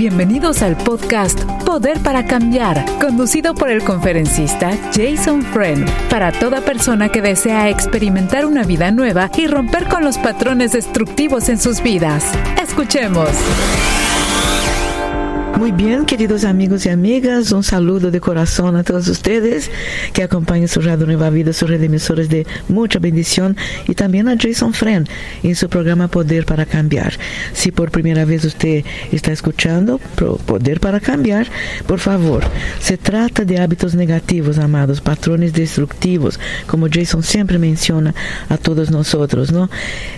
Bienvenidos al podcast Poder para Cambiar, conducido por el conferencista Jason Friend, para toda persona que desea experimentar una vida nueva y romper con los patrones destructivos en sus vidas. Escuchemos. Muy bien, queridos amigos y amigas, un saludo de corazón a todos ustedes que acompañan su Radio Nueva Vida, sus redemisores de mucha bendición y también a Jason Friend en su programa Poder para Cambiar. Si por primera vez usted está escuchando Poder para Cambiar, por favor, se trata de hábitos negativos, amados, patrones destructivos, como Jason siempre menciona a todos nosotros, ¿no?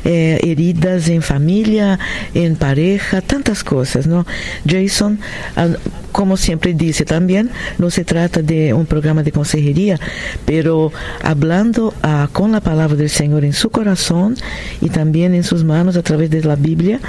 Eh, heridas en familia, en pareja, tantas cosas, ¿no? Jason como siempre dice también, no se trata de un programa de consejería, pero hablando uh, con la palabra del Señor en su corazón y también en sus manos a través de la Biblia,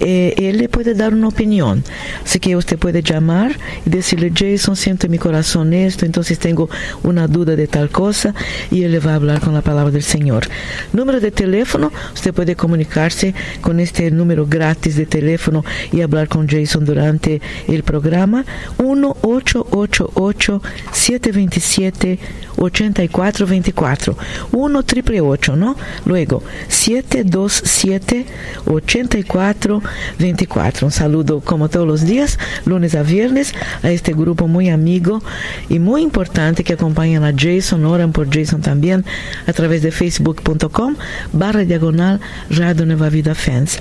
eh, Él le puede dar una opinión. Así que usted puede llamar y decirle, Jason, siento en mi corazón esto, entonces tengo una duda de tal cosa, y Él le va a hablar con la palabra del Señor. Número de teléfono, usted puede comunicarse con este número gratis de teléfono y hablar con Jason durante el programa 1-888-727-8424. 1 triple 8, ¿no? Luego 727-8424. Un saludo como todos los días, lunes a viernes, a este grupo muy amigo y muy importante que acompañan a Jason, oran por Jason también a través de facebook.com barra diagonal Radio Nueva Vida Fans.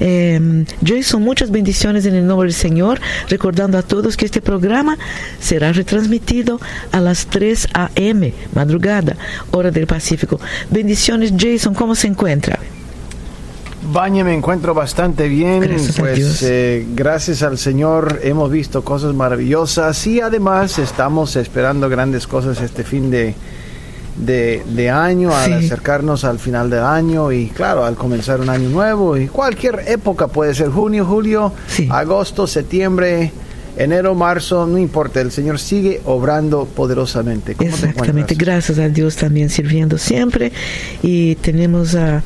Eh, Jason, muchas bendiciones en el nombre del Señor, recordando a todos que este programa será retransmitido a las 3 a.m., madrugada, hora del Pacífico. Bendiciones, Jason, ¿cómo se encuentra? Baña, me encuentro bastante bien. Gracias pues eh, gracias al Señor hemos visto cosas maravillosas y además estamos esperando grandes cosas este fin de, de, año, al acercarnos al final del año y claro, al comenzar un año nuevo y cualquier época puede ser junio, julio, agosto, septiembre, enero, marzo, no importa, el Señor sigue obrando poderosamente. Exactamente, gracias a Dios también sirviendo siempre y tenemos a,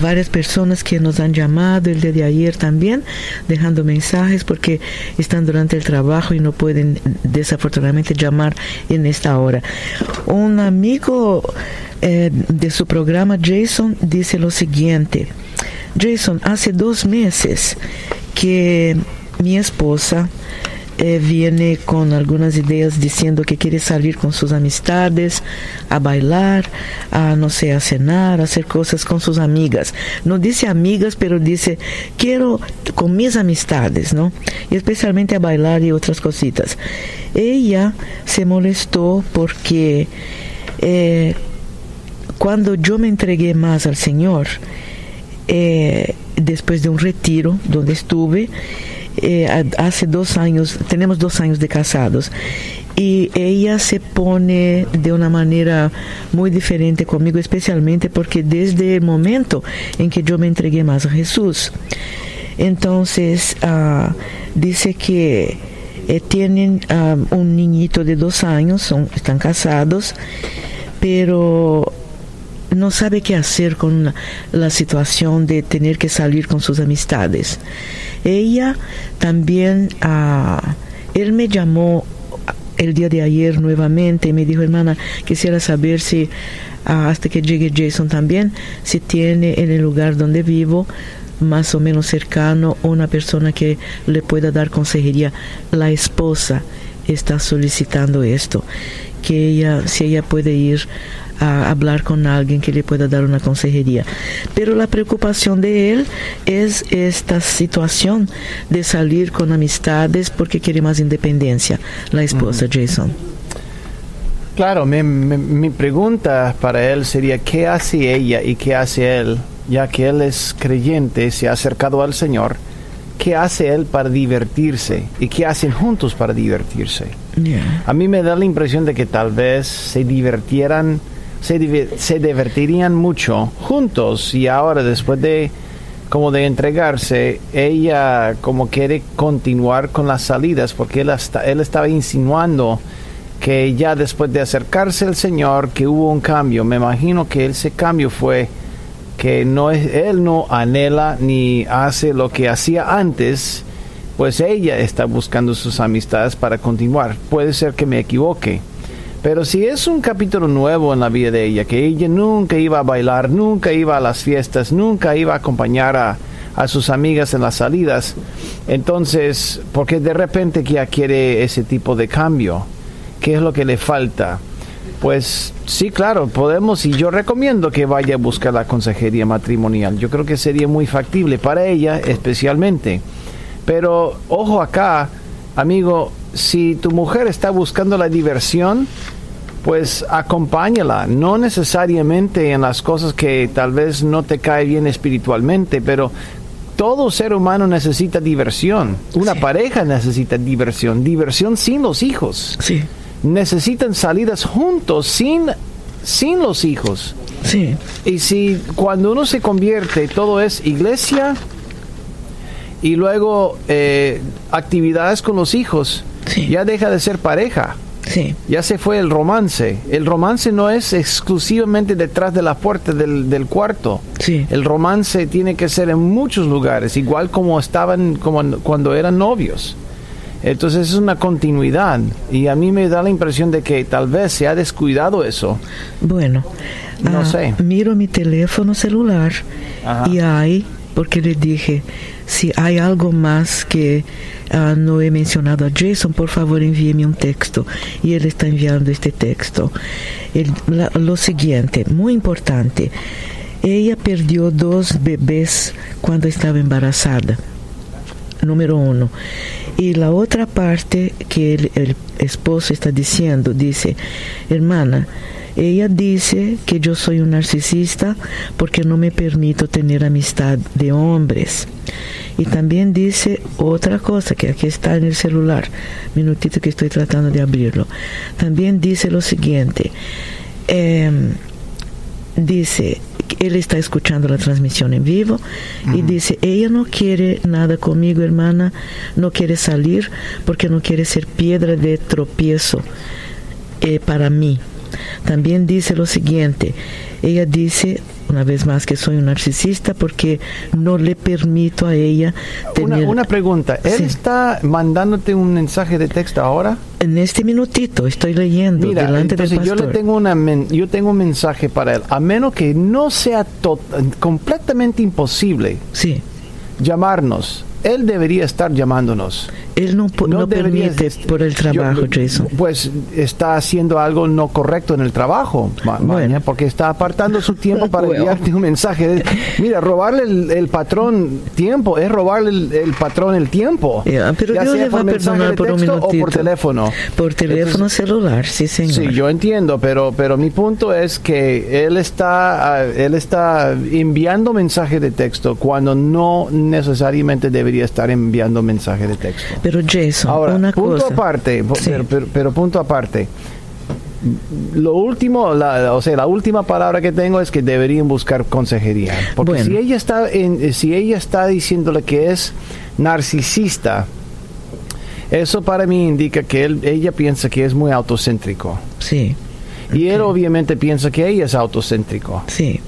varias personas que nos han llamado el día de ayer también, dejando mensajes porque están durante el trabajo y no pueden desafortunadamente llamar en esta hora. Un amigo eh, de su programa, Jason, dice lo siguiente. Jason, hace dos meses que mi esposa eh, viene con algunas ideas diciendo que quiere salir con sus amistades, a bailar, a no sé, a cenar, a hacer cosas con sus amigas. No dice amigas, pero dice quiero con mis amistades, ¿no? Y especialmente a bailar y otras cositas. Ella se molestó porque eh, cuando yo me entregué más al Señor, eh, después de un retiro donde estuve, eh, hace dos años, tenemos dos años de casados, y ella se pone de una manera muy diferente conmigo, especialmente porque desde el momento en que yo me entregué más a Jesús, entonces ah, dice que eh, tienen ah, un niñito de dos años, son, están casados, pero no sabe qué hacer con la, situación de tener que salir con sus amistades. Ella también, ah, él me llamó el día de ayer nuevamente y me dijo, hermana, quisiera saber si ah, hasta que llegue Jason también, si tiene en el lugar donde vivo más o menos cercano una persona que le pueda dar consejería. La esposa está solicitando esto, que ella, si ella puede ir a hablar con alguien que le pueda dar una consejería. Pero la preocupación de él es esta situación de salir con amistades porque quiere más independencia, la esposa Jason. Claro, mi, mi, pregunta para él sería, ¿qué hace ella y qué hace él? Ya que él es creyente, se ha acercado al Señor, ¿qué hace él para divertirse? ¿Y qué hacen juntos para divertirse? A mí me da la impresión de que tal vez se divirtieran se, divertirían mucho juntos y ahora después de como de entregarse, ella como quiere continuar con las salidas porque él, él estaba insinuando que ya después de acercarse al Señor que hubo un cambio. Me imagino que ese cambio fue que no es, él no anhela ni hace lo que hacía antes pues ella está buscando sus amistades para continuar. Puede ser que me equivoque. Pero si es un capítulo nuevo en la vida de ella, que ella nunca iba a bailar, nunca iba a las fiestas, nunca iba a acompañar a, a sus amigas en las salidas, entonces, porque de repente ya quiere ese tipo de cambio, ¿qué es lo que le falta? Pues sí, claro, podemos y yo recomiendo que vaya a buscar la consejería matrimonial. Yo creo que sería muy factible para ella especialmente. Pero ojo acá, amigo, si tu mujer está buscando la diversión, pues acompáñala, no necesariamente en las cosas que tal vez no te cae bien espiritualmente, pero todo ser humano necesita diversión. Una pareja necesita diversión, diversión sin los hijos. Sí. Necesitan salidas juntos sin, sin los hijos. Sí. Y si cuando uno se convierte, todo es iglesia y luego eh, actividades con los hijos, Sí. ya deja de ser pareja. Sí. Ya se fue el romance. El romance no es exclusivamente detrás de la puerta del, del cuarto. Sí. El romance tiene que ser en muchos lugares, igual como estaban como cuando eran novios. Entonces es una continuidad y a mí me da la impresión de que tal vez se ha descuidado eso. Bueno, No ah, sé. miro mi teléfono celular Ajá. y hay, porque le dije, si hay algo más que ah, no he mencionado a Jason, por favor envíeme un texto. Y él está enviando este texto. Lo siguiente, muy importante, ella perdió dos bebés cuando estaba embarazada número uno. Y la otra parte que el, esposo está diciendo, dice, hermana, ella dice que yo soy un narcisista porque no me permito tener amistad de hombres. Y también dice otra cosa que aquí está en el celular, minutito que estoy tratando de abrirlo. También dice lo siguiente, em, dice, él está escuchando la transmisión en vivo y dice, ella no quiere nada conmigo, hermana, no quiere salir porque no quiere ser piedra de tropiezo eh, para mí. También dice lo siguiente, ella dice una vez más que soy un narcisista porque no le permito a ella tener... una pregunta, ¿él Sí. está mandándote un mensaje de texto ahora? En este minutito estoy leyendo Mira, delante del entonces yo le tengo una men- yo tengo un mensaje para él, a menos que no sea completamente imposible Sí, llamarnos. Él debería estar llamándonos. él no, po- no, debería- permite por el trabajo, Yo- Jason. Pues está haciendo algo no correcto en el trabajo, Ma- Bueno. Maña, porque está apartando su tiempo para Bueno. enviarte un mensaje. de- Mira, robarle el, el patrón tiempo es robarle el, el patrón el tiempo. Ya, pero Ya Dios sea le por va a mensaje perdonar por un texto o por minutito. teléfono. Por teléfono celular, sí, señor. Sí, yo entiendo, pero pero mi punto es que él está ah, él está enviando mensaje de texto cuando no necesariamente debería estar enviando mensaje de texto. Pero Jason, Ahora, una punto cosa. aparte, Sí. pero, pero- pero punto aparte. Lo último, la, o sea, la última palabra que tengo es que deberían buscar consejería, porque Bueno. si ella está en, si ella está diciéndole que es narcisista, eso para mí indica que él, ella piensa que es muy autocéntrico. Sí, Y él obviamente piensa que ella es autocéntrico. sí,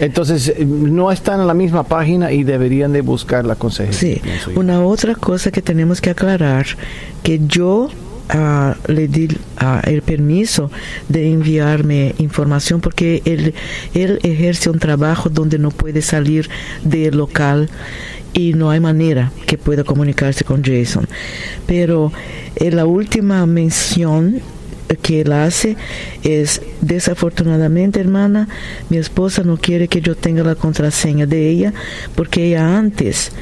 Entonces, eh, no están en la misma página y deberían de buscar la consejería. sí. Una otra cosa que tenemos que aclarar, que yo ah, le di ah, el permiso de enviarme información porque él, él ejerce un trabajo donde no puede salir del local y no hay manera que pueda comunicarse con Jason. Pero en la última mención que él hace es desafortunadamente hermana mi esposa no quiere que yo tenga la contraseña de ella porque ella antes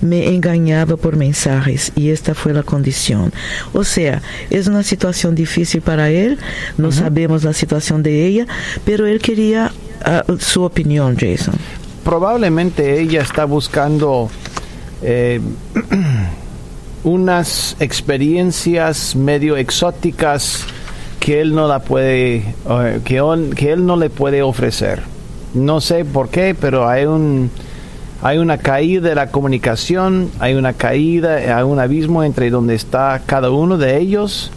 me engañaba por mensajes y esta fue la condición. O sea es una situación difícil para él no sabemos la situación de ella pero él quería ah, su opinión Jason. Probablemente ella está buscando eh, unas experiencias medio exóticas que él no la puede que, que él no le puede ofrecer. No sé por qué pero hay un hay una caída de la comunicación hay una caída hay un abismo entre donde está cada uno de ellos.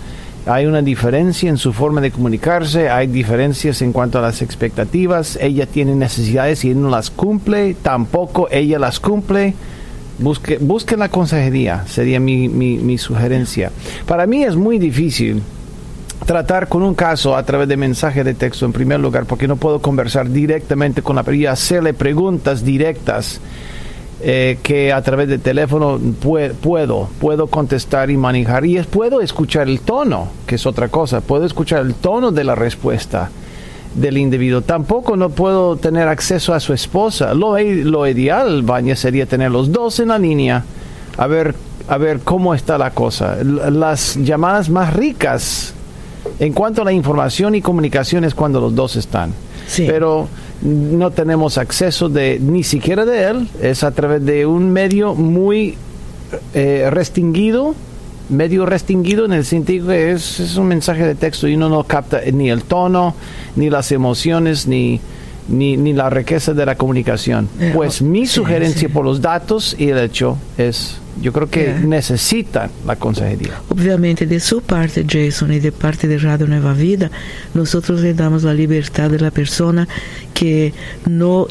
Hay una diferencia en su forma de comunicarse, hay diferencias en cuanto a las expectativas, ella tiene necesidades y él no las cumple, tampoco ella las cumple, Busque, busquen la consejería, sería mi, mi, mi sugerencia. Para mí es muy difícil tratar con un caso a través de mensaje de texto en primer lugar, porque no puedo conversar directamente con la persona hacerle preguntas directas eh, que a través de teléfono puedo, puedo contestar y manejar. Y es, puedo escuchar el tono, que es otra cosa, puedo escuchar el tono de la respuesta del individuo. Tampoco no puedo tener acceso a su esposa. Lo, lo ideal, Baña, sería tener los dos en la línea, a ver, a ver cómo está la cosa. Las llamadas más ricas en cuanto a la información y comunicación es cuando los dos están. Pero no tenemos acceso de ni siquiera de él, es a través de un medio muy eh, restringido, medio restringido en el sentido que es, es, un mensaje de texto y uno no capta ni el tono, ni las emociones, ni, ni, ni la riqueza de la comunicación. Eh, pues oh, mi sugerencia por los datos y el hecho es yo creo que yeah. necesitan la consejería. Obviamente, de su parte, Jason, y de parte de Radio Nueva Vida, nosotros le damos la libertad de la persona que no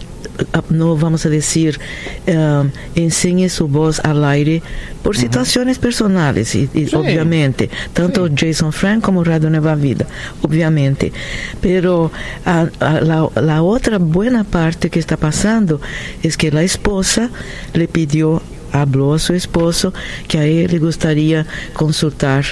no vamos a decir um, enseñe su voz al aire por situaciones uh -huh. personales y, y sí. obviamente tanto sí. Jason Frank como Radio Nueva Vida obviamente pero a, a la, la otra buena parte que está pasando es que la esposa le pidió habló a su esposo que a él le gustaría consultar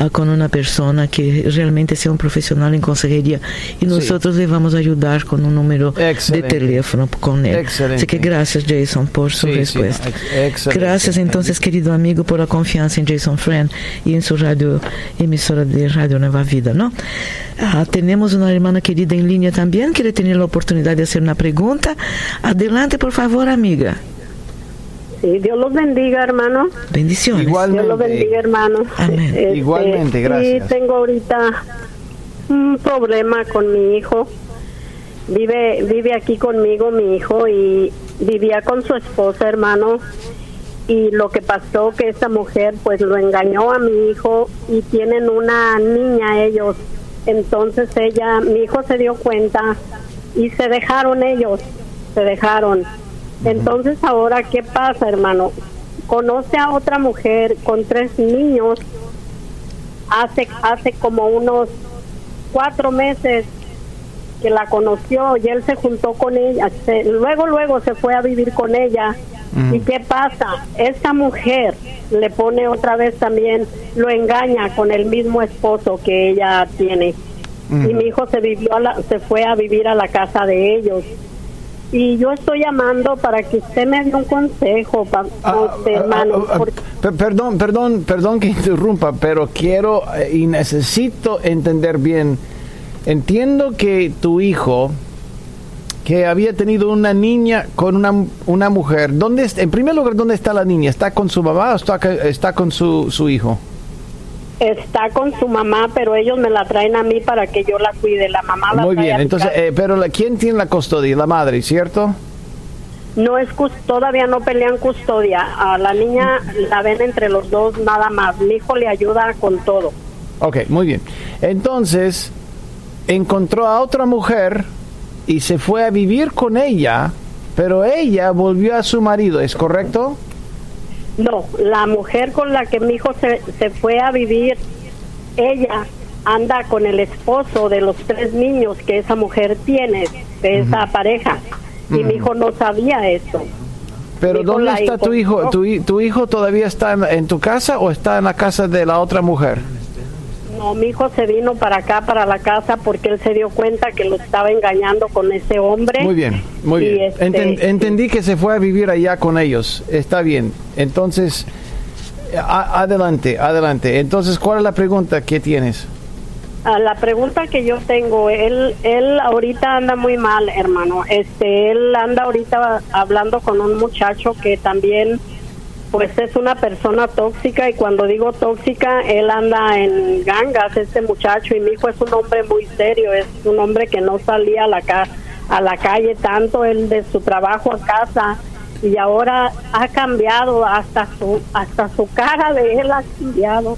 uh, con una persona que realmente sea un profesional en consejería y nosotros sí. le vamos a ayudar con un número Excelente. de teléfono con él. Excelente. Así que gracias Jason por su sí, respuesta. Sí, gracias entonces querido amigo por la confianza en Jason Friend y en su radio emisora de Radio Nueva Vida, ¿no? Ah, tenemos una hermana querida en línea también, quiere tener la oportunidad de hacer una pregunta. Adelante, por favor, amiga. Sí, Dios los bendiga, hermano. Bendiciones. Igualmente. Dios los bendiga, hermano. Amén. Este, Igualmente, gracias. Sí, tengo ahorita un problema con mi hijo. Vive, vive aquí conmigo mi hijo y vivía con su esposa, hermano. Y lo que pasó que esta mujer pues lo engañó a mi hijo y tienen una niña ellos. Entonces ella, mi hijo se dio cuenta y se dejaron ellos, se dejaron entonces ahora, ¿qué pasa, hermano? Conoce a otra mujer con tres niños hace, hace como unos cuatro meses que la conoció y él se juntó con ella. Se, luego, luego se fue a vivir con ella. Mm. ¿Y qué pasa? Esta mujer le pone otra vez también, lo engaña con el mismo esposo que ella tiene. Mm. Y mi hijo se, vivió a la, se fue a vivir a la casa de ellos y yo estoy llamando para que usted me dé un consejo, pa, ah, usted, hermano. Ah, ah, perdón, perdón, perdón que interrumpa, pero quiero eh, y necesito entender bien. Entiendo que tu hijo, que había tenido una niña con una, una mujer, ¿dónde en primer lugar, ¿dónde está la niña? ¿Está con su mamá o está, está con su, su hijo? Está con su mamá, pero ellos me la traen a mí para que yo la cuide. La mamá la Muy bien, entonces, eh, pero la, ¿quién tiene la custodia? La madre, ¿cierto? No es todavía no pelean custodia. A la niña la ven entre los dos nada más. Mi hijo le ayuda con todo. Ok, muy bien. Entonces, encontró a otra mujer y se fue a vivir con ella, pero ella volvió a su marido, ¿es correcto? No, la mujer con la que mi hijo se, se fue a vivir, ella anda con el esposo de los tres niños que esa mujer tiene, de esa uh -huh. pareja. Y uh -huh. mi hijo no sabía eso. Pero ¿dónde está tu hijo? ¿Tu, ¿Tu, hijo todavía está en, en, tu casa o está en la casa de la otra mujer? No, mi hijo se vino para acá, para la casa, porque él se dio cuenta que lo estaba engañando con ese hombre. Muy bien, muy bien. Este, Enten, entendí que se fue a vivir allá con ellos. Está bien. Entonces, a, adelante, adelante. Entonces, ¿cuál es la pregunta que tienes? Uh, la pregunta que yo tengo, él, él ahorita anda muy mal, hermano. Este, él anda ahorita hablando con un muchacho que también pues es una persona tóxica y cuando digo tóxica, él anda en gangas, este muchacho, y mi hijo es un hombre muy serio, es un hombre que no salía a la, ca a la calle tanto, él de su trabajo a casa, y ahora ha cambiado, hasta su, hasta su cara de él ha cambiado. Uh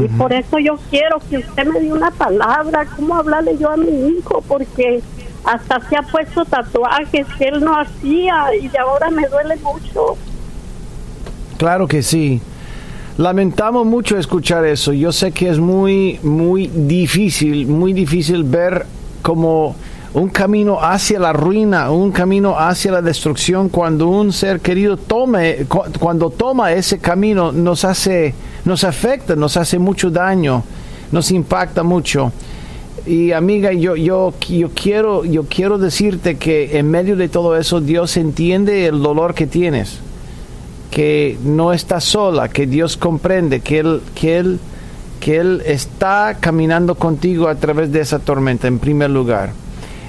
-huh. Y por eso yo quiero que usted me dé una palabra, cómo hablarle yo a mi hijo, porque hasta se ha puesto tatuajes que él no hacía y ahora me duele mucho. Claro que sí. Lamentamos mucho escuchar eso. Yo sé que es muy, muy difícil, muy difícil ver como un camino hacia la ruina, un camino hacia la destrucción cuando un ser querido tome, cuando toma ese camino nos hace, nos afecta, nos hace mucho daño, nos impacta mucho. Y amiga, yo, yo, yo, quiero, yo quiero decirte que en medio de todo eso Dios entiende el dolor que tienes que no está sola, que Dios comprende, que Él, que Él, que Él está caminando contigo a través de esa tormenta, en primer lugar.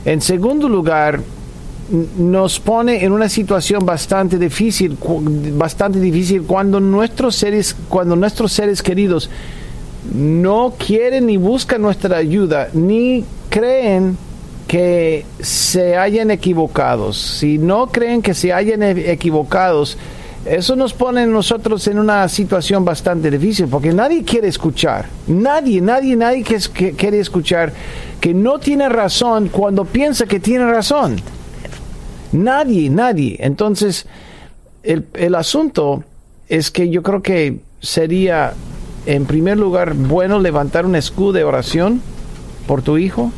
En segundo lugar, nos pone en una situación bastante difícil, bastante difícil cuando nuestros seres, cuando nuestros seres queridos no quieren ni buscan nuestra ayuda, ni creen que se hayan equivocados. Si no creen que se hayan e-, equivocados, eso nos pone nosotros en una situación bastante difícil porque nadie quiere escuchar. Nadie, nadie, nadie que, quiere escuchar que no tiene razón cuando piensa que tiene razón. Nadie, nadie. Entonces, el, asunto es que yo creo que sería, en primer lugar, bueno levantar un escudo de oración por tu hijo.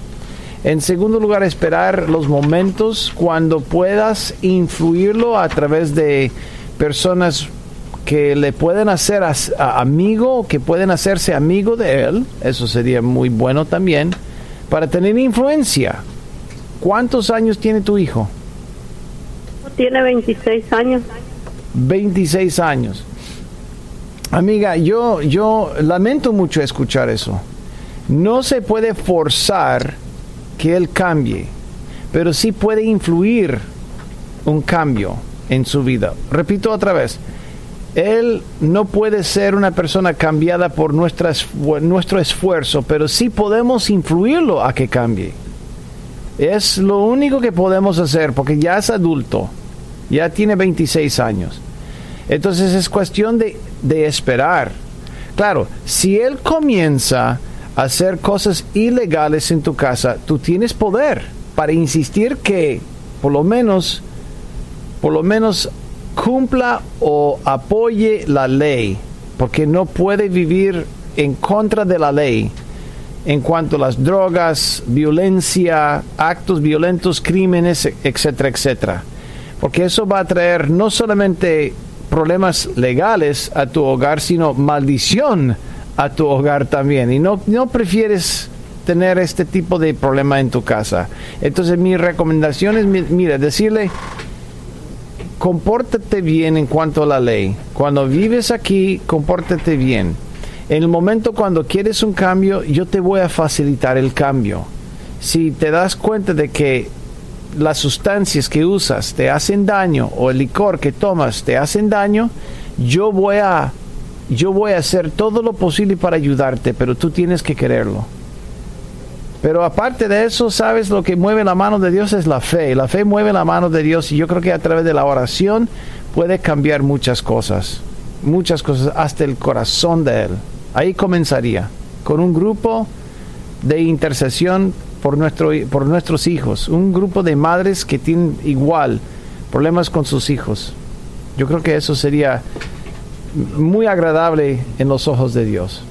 En segundo lugar, esperar los momentos cuando puedas influirlo a través de personas que le pueden hacer amigo, que pueden hacerse amigo de él, eso sería muy bueno también, para tener influencia. ¿Cuántos años tiene tu hijo? Tiene 26 años. 26 años. Amiga, yo, yo lamento mucho escuchar eso. No se puede forzar que él cambie, pero sí puede influir un cambio en su vida. Repito otra vez, él no puede ser una persona cambiada por nuestra, nuestro esfuerzo, pero sí podemos influirlo a que cambie. Es lo único que podemos hacer porque ya es adulto, ya tiene 26 años. Entonces es cuestión de, de esperar. Claro, si él comienza a hacer cosas ilegales en tu casa, tú tienes poder para insistir que por lo menos por lo menos cumpla o apoye la ley, porque no puede vivir en contra de la ley en cuanto a las drogas, violencia, actos violentos, crímenes, etcétera, etcétera. Porque eso va a traer no solamente problemas legales a tu hogar, sino maldición a tu hogar también. Y no, no prefieres tener este tipo de problema en tu casa. Entonces mi recomendación es, mira, decirle, compórtate bien en cuanto a la ley. Cuando vives aquí, compórtate bien. En el momento cuando quieres un cambio, yo te voy a facilitar el cambio. Si te das cuenta de que las sustancias que usas te hacen daño o el licor que tomas te hacen daño, yo voy a yo voy a hacer todo lo posible para ayudarte, pero tú tienes que quererlo. Pero aparte de eso, sabes, lo que mueve la mano de Dios es la fe. La fe mueve la mano de Dios y yo creo que a través de la oración puede cambiar muchas cosas. Muchas cosas, hasta el corazón de Él. Ahí comenzaría, con un grupo de intercesión por, nuestro, por nuestros hijos. Un grupo de madres que tienen igual problemas con sus hijos. Yo creo que eso sería muy agradable en los ojos de Dios.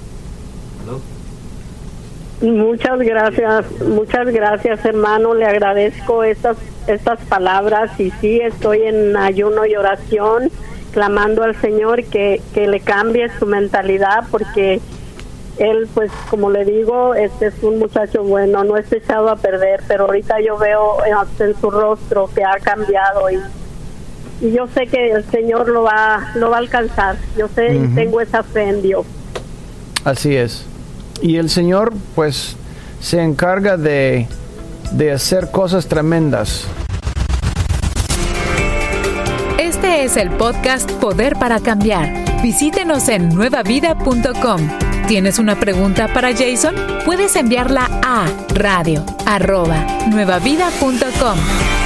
Muchas gracias, muchas gracias hermano, le agradezco estas, estas palabras y sí, estoy en ayuno y oración clamando al Señor que, que le cambie su mentalidad porque él pues como le digo, este es un muchacho bueno, no es echado a perder, pero ahorita yo veo en su rostro que ha cambiado y, y yo sé que el Señor lo va, lo va a alcanzar, yo sé y tengo esa fe en Dios. Así es. Y el Señor pues se encarga de, de hacer cosas tremendas. Este es el podcast Poder para Cambiar. Visítenos en nuevavida.com. ¿Tienes una pregunta para Jason? Puedes enviarla a radio nuevavida.com.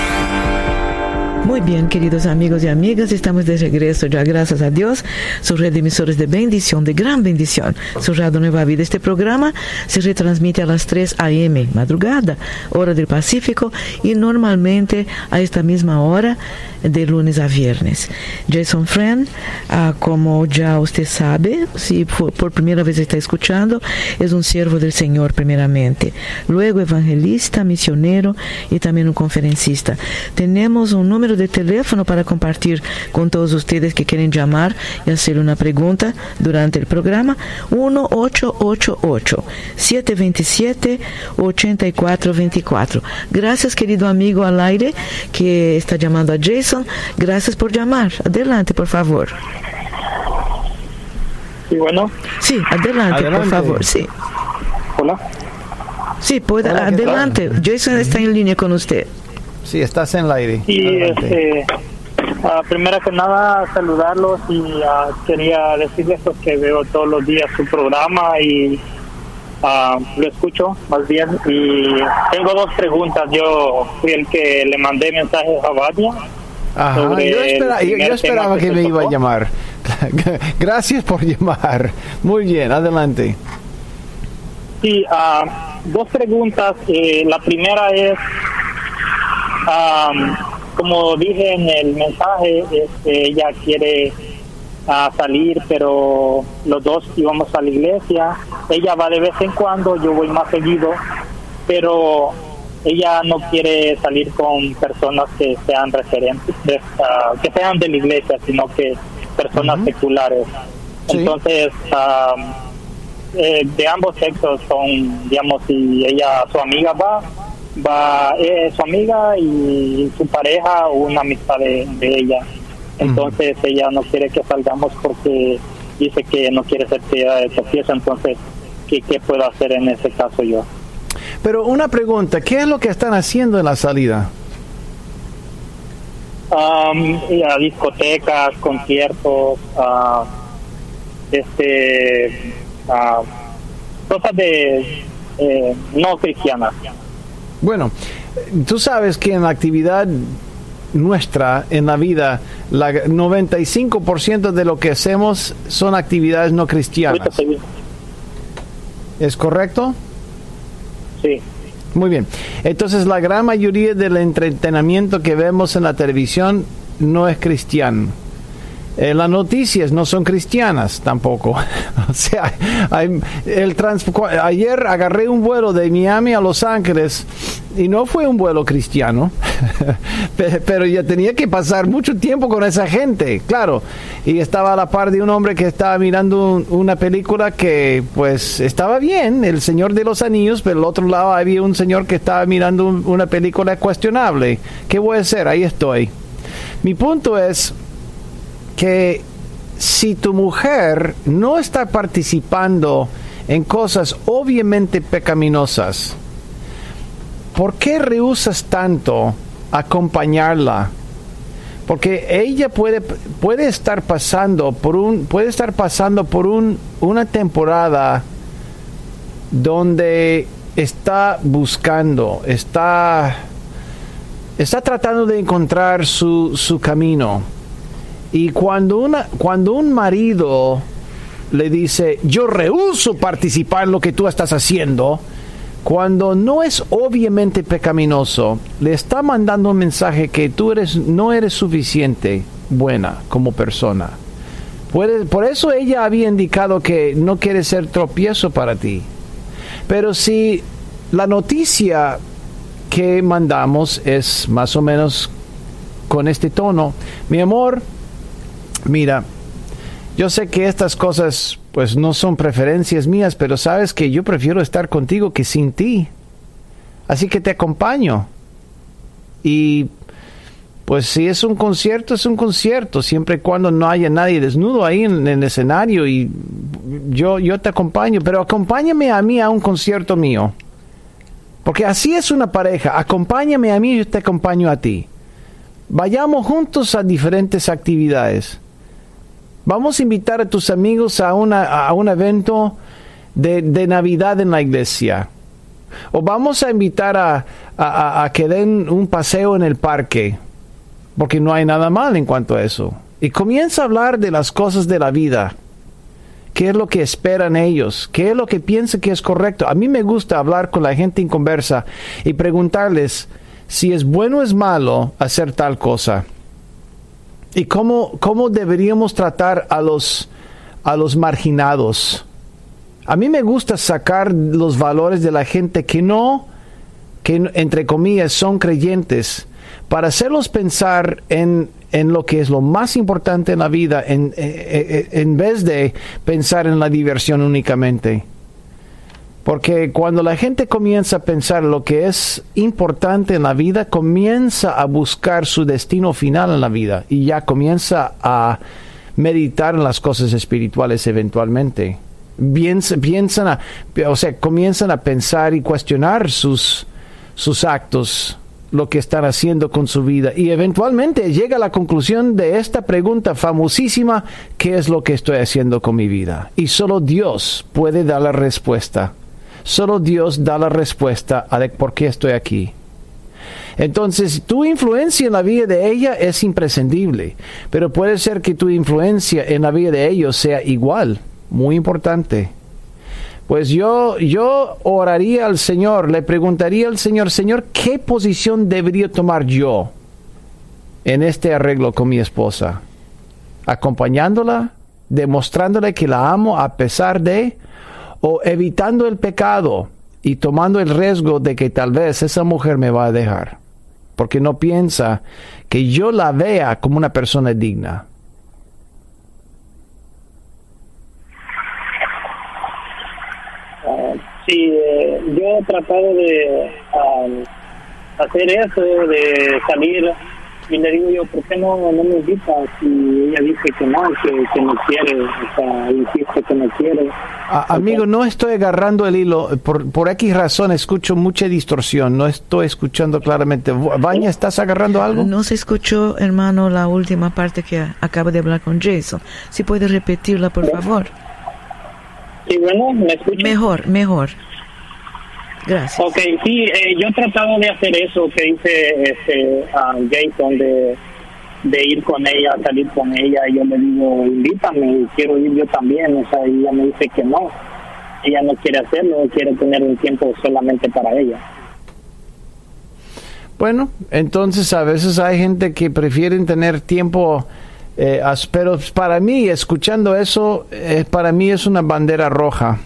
Muy bien, queridos amigos y amigas, estamos de regreso ya, gracias a Dios, su red de bendición, de gran bendición, su Radio Nueva Vida. Este programa se retransmite a las 3 a.m., madrugada, hora del Pacífico, y normalmente a esta misma hora, de lunes a viernes. Jason Friend, ah, como ya usted sabe, si por primera vez está escuchando, es un siervo del Señor primeramente, luego evangelista, misionero y también un conferencista. Tenemos un número de teléfono para compartir con todos ustedes que quieren llamar y hacer una pregunta durante el programa. 1-888-727-8424. Gracias, querido amigo al aire que está llamando a Jason. Gracias por llamar. Adelante, por favor. Sí, bueno. Sí, adelante, por favor. Sí. Hola. Sí, puede, adelante. Jason está en línea con usted. Sí, estás en el aire. Sí, este, uh, primero que nada saludarlos y uh, quería decirles pues, que veo todos los días su programa y uh, lo escucho más bien. Y tengo dos preguntas. Yo fui el que le mandé mensajes a Badia. Ajá, yo, espera, yo, yo esperaba que, que me iba a llamar. Gracias por llamar. Muy bien, adelante. Sí, dos preguntas. Eh, la primera es, um, como dije en el mensaje, este, ella quiere uh, salir, pero los dos íbamos a la iglesia. Ella va de vez en cuando, yo voy más seguido, pero ella no quiere salir con personas que sean referentes, uh, que sean de la iglesia, sino que personas seculares. Entonces, um, eh, de ambos sexos son, digamos, si ella, su amiga va, va eh, su amiga y su pareja o una amistad de, ella. Entonces ella no quiere que salgamos porque dice que no quiere ser piedra de tropiezo, entonces, ¿qué, ¿qué puedo hacer en ese caso yo? Pero una pregunta, ¿qué es lo que están haciendo en la salida? Um, a discotecas, conciertos, uh, este, uh, cosas de eh, no cristianas. Bueno, tú sabes que en la actividad nuestra en la vida, la 95% de lo que hacemos son actividades no cristianas. ¿Es correcto? Sí. Muy bien. Entonces, la gran mayoría del entretenimiento que vemos en la televisión no es cristiano. Eh, las noticias no son cristianas tampoco. o sea, el ayer agarré un vuelo de Miami a Los Ángeles y no fue un vuelo cristiano, pero ya tenía que pasar mucho tiempo con esa gente, claro. Y estaba a la par de un hombre que estaba mirando una película que pues estaba bien, El Señor de los Anillos, pero al otro lado había un señor que estaba mirando una película cuestionable. ¿Qué voy a hacer? Ahí estoy. Mi punto es que si tu mujer no está participando en cosas obviamente pecaminosas, ¿por qué rehusas tanto acompañarla? Porque ella puede, puede estar pasando por un puede estar pasando por un, una temporada donde está buscando, está está tratando de encontrar su, su camino y cuando, una, cuando un marido le dice, yo rehuso participar en lo que tú estás haciendo, cuando no es obviamente pecaminoso, le está mandando un mensaje que tú eres, no eres suficiente buena como persona. por eso ella había indicado que no quiere ser tropiezo para ti. Pero si la noticia que mandamos es más o menos con este tono, mi amor, Mira, yo sé que estas cosas pues no son preferencias mías, pero sabes que yo prefiero estar contigo que sin ti. Así que te acompaño. Y pues si es un concierto, es un concierto, siempre y cuando no haya nadie desnudo ahí en, el escenario y yo, yo te acompaño, pero acompáñame a mí a un concierto mío. Porque así es una pareja, acompáñame a mí y yo te acompaño a ti. Vayamos juntos a diferentes actividades. Vamos a invitar a tus amigos a, una, a un evento de, de, Navidad en la iglesia. O vamos a invitar a, a, a, que den un paseo en el parque. porque no hay nada mal en cuanto a eso. Y comienza a hablar de las cosas de la vida. ¿Qué es lo que esperan ellos? ¿Qué es lo que piensa que es correcto? A mí me gusta hablar con la gente en conversa y preguntarles si es bueno o es malo hacer tal cosa. Y cómo, cómo deberíamos tratar a los, a los marginados. A mí me gusta sacar los valores de la gente que no, que entre comillas son creyentes, para hacerlos pensar en, en lo que es lo más importante en la vida, en, en, en vez de pensar en la diversión únicamente. Porque cuando la gente comienza a pensar lo que es importante en la vida, comienza a buscar su destino final en la vida y ya comienza a meditar en las cosas espirituales eventualmente. Piensan, o sea, comienzan a pensar y cuestionar sus, sus actos, lo que están haciendo con su vida y eventualmente llega a la conclusión de esta pregunta famosísima, ¿qué es lo que estoy haciendo con mi vida? Y solo Dios puede dar la respuesta. Solo Dios da la respuesta a por qué estoy aquí. Entonces, tu influencia en la vida de ella es imprescindible, pero puede ser que tu influencia en la vida de ellos sea igual, muy importante. Pues yo, yo oraría al Señor, le preguntaría al Señor, Señor, ¿qué posición debería tomar yo en este arreglo con mi esposa? ¿Acompañándola? ¿Demostrándole que la amo a pesar de? ¿O evitando el pecado y tomando el riesgo de que tal vez esa mujer me va a dejar? Porque no piensa que yo la vea como una persona digna. Sí, eh, yo he tratado de um, hacer eso, de salir, y le digo yo, ¿por qué no, no me invita? Si ella dice que no, que, que no quiere, o sea, insiste que no quiere. A, amigo, no estoy agarrando el hilo, por, por X razón escucho mucha distorsión, no estoy escuchando claramente. Baña, ¿estás agarrando algo? No se escuchó, hermano, la última parte que acaba de hablar con Jason. Si puede repetirla, por favor. Sí, bueno, ¿me escuchas? Mejor, mejor. Gracias. Ok, sí, eh, yo he tratado de hacer eso que dice este, a Jason, de, de ir con ella, salir con ella. Y yo le digo, invítame, quiero ir yo también. O sea, y ella me dice que no. Ella no quiere hacerlo, quiere tener un tiempo solamente para ella. Bueno, entonces a veces hay gente que prefieren tener tiempo, eh, pero para mí, escuchando eso, eh, para mí es una bandera roja.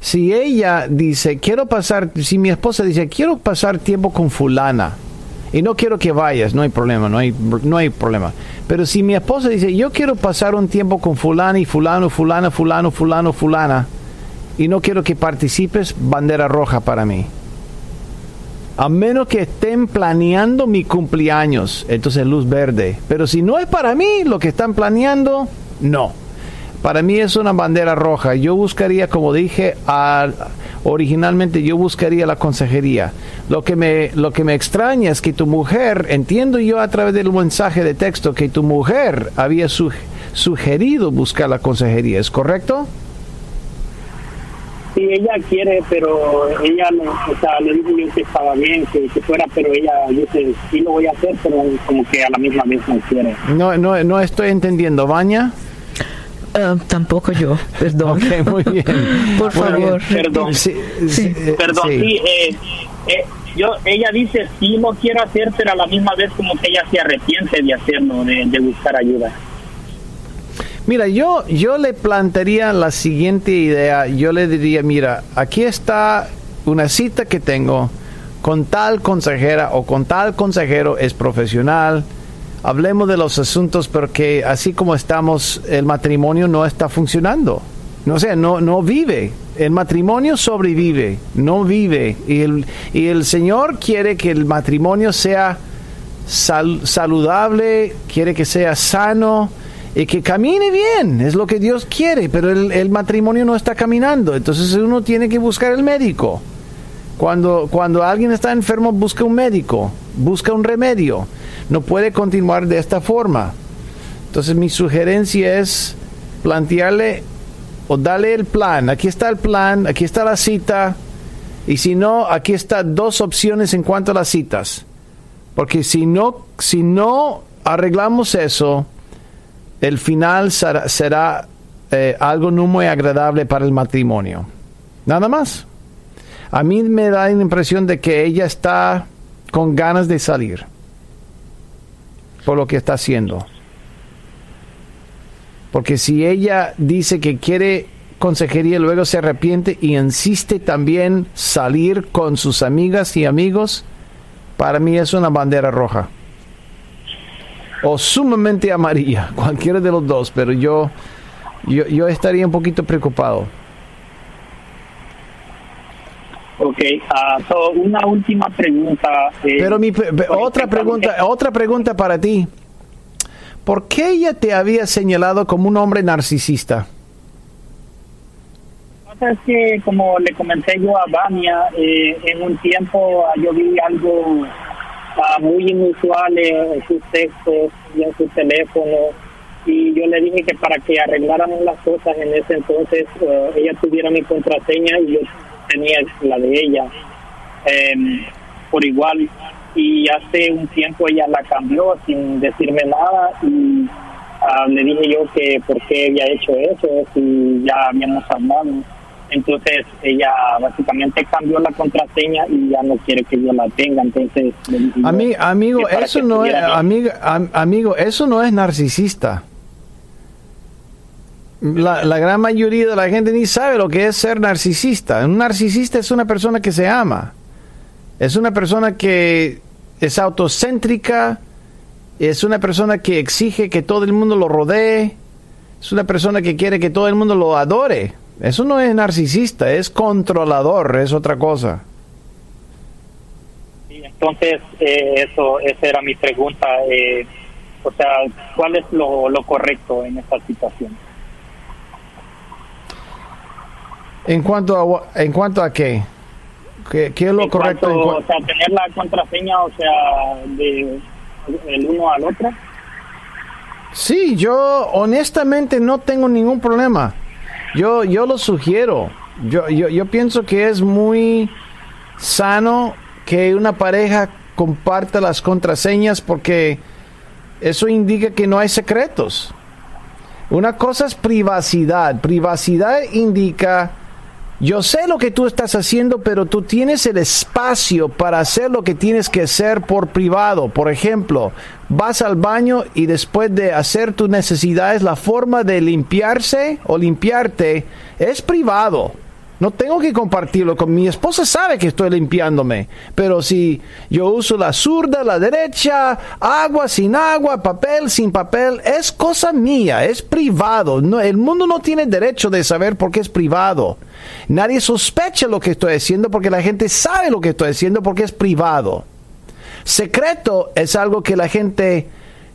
Si ella dice, quiero pasar, si mi esposa dice, quiero pasar tiempo con fulana, y no quiero que vayas, no hay problema, no hay, no hay problema. Pero si mi esposa dice, yo quiero pasar un tiempo con fulana y fulano, fulana, fulano, fulano, fulana, y no quiero que participes, bandera roja para mí. A menos que estén planeando mi cumpleaños, entonces luz verde. Pero si no es para mí lo que están planeando, no. Para mí es una bandera roja. Yo buscaría, como dije, a, originalmente yo buscaría la consejería. Lo que, me, lo que me extraña es que tu mujer, entiendo yo a través del mensaje de texto, que tu mujer había sugerido buscar la consejería. ¿Es correcto? Sí, ella quiere, pero ella o sea, le dijo yo que estaba bien, que, que, fuera, pero ella dice, sí lo voy a hacer, pero como que a la misma vez no quiere. No, no, no estoy entendiendo, Baña. Uh, tampoco yo, perdón. Muy bien. Por favor. bien. Perdón. Sí, Sí. eh, Perdón, sí. sí, eh, eh, yo, ella dice sí lo quiero hacer, pero a la misma vez como que ella se arrepiente de hacerlo, de, de buscar ayuda. Mira, yo, yo le plantearía la siguiente idea. Yo le diría, mira, aquí está una cita que tengo con tal consejera o con tal consejero, es profesional. Hablemos de los asuntos porque así como estamos, el matrimonio no está funcionando. No sé, no, no vive. El matrimonio sobrevive, no vive. Y el, y el Señor quiere que el matrimonio sea sal- saludable, quiere que sea sano y que camine bien. Es lo que Dios quiere, pero el, el matrimonio no está caminando. Entonces uno tiene que buscar el médico. Cuando, cuando alguien está enfermo, busca un médico, busca un remedio. No puede continuar de esta forma. Entonces mi sugerencia es plantearle o darle el plan. Aquí está el plan, aquí está la cita. Y si no, aquí están dos opciones en cuanto a las citas. Porque si no, si no arreglamos eso, el final será, eh, algo no muy agradable para el matrimonio. Nada más. A mí me da la impresión de que ella está con ganas de salir por lo que está haciendo. Porque si ella dice que quiere consejería, luego se arrepiente y insiste también salir con sus amigas y amigos, para mí es una bandera roja. O sumamente amarilla, cualquiera de los dos, pero yo, yo, yo estaría un poquito preocupado. Ok, uh, una última pregunta. Eh, Pero mi otra pregunta, otra pregunta para ti. ¿Por qué ella te había señalado como un hombre narcisista? Es que, como le comenté yo a Vania, eh, en un tiempo yo vi algo uh, muy inusual en sus textos y en su teléfono y yo le dije que para que arregláramos las cosas en ese entonces uh, ella tuviera mi contraseña y yo tenía la de ella. Em, por igual y hace un tiempo ella la cambió sin decirme nada y ah, le dije yo que por qué había hecho eso si ya habíamos hablado. Entonces ella básicamente cambió la contraseña y ya no quiere que yo la tenga entonces amigo eso no es amigo, amigo eso no es narcisista la, gran mayoría de la gente ni sabe lo que es ser narcisista. Un narcisista es una persona que se ama. Es una persona que es autocéntrica. Es una persona que exige que todo el mundo lo rodee. Es una persona que quiere que todo el mundo lo adore. Eso no es narcisista, es controlador, es otra cosa. entonces, eh, eso, esa era mi pregunta. Eh, o sea, ¿cuál es lo, lo correcto en esta situación? ¿En cuanto a, en cuanto a qué? ¿Qué, es lo correcto? o sea, tener la contraseña, o sea, de el uno al otro. Sí, yo honestamente no tengo ningún problema. Yo, yo lo sugiero. Yo, yo, yo pienso que es muy sano que una pareja comparta las contraseñas porque eso indica que no hay secretos. Una cosa es privacidad. Privacidad indica yo sé lo que tú estás haciendo, pero tú tienes el espacio para hacer lo que tienes que hacer por privado. Por ejemplo, vas al baño y después de hacer tus necesidades, la forma de limpiarse o limpiarte es privado. No tengo que compartirlo con mi esposa, sabe que estoy limpiándome. Pero si yo uso la zurda, la derecha, agua sin agua, papel sin papel, es cosa mía, es privado. El mundo no tiene derecho de saber por qué es privado. Nadie sospecha lo que estoy haciendo porque la gente sabe lo que estoy haciendo porque es privado. Secreto es algo que la gente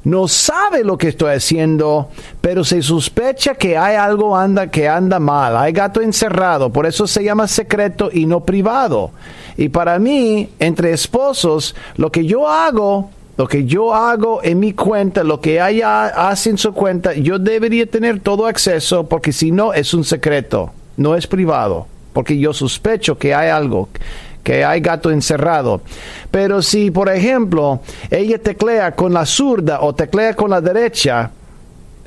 no sabe lo que estoy haciendo, pero se sospecha que hay algo anda que anda mal, hay gato encerrado, por eso se llama secreto y no privado. Y para mí, entre esposos, lo que yo hago, lo que yo hago en mi cuenta, lo que ella hace en su cuenta, yo debería tener todo acceso porque si no es un secreto, no es privado, porque yo sospecho que hay algo que hay gato encerrado. Pero si, por ejemplo, ella teclea con la zurda o teclea con la derecha,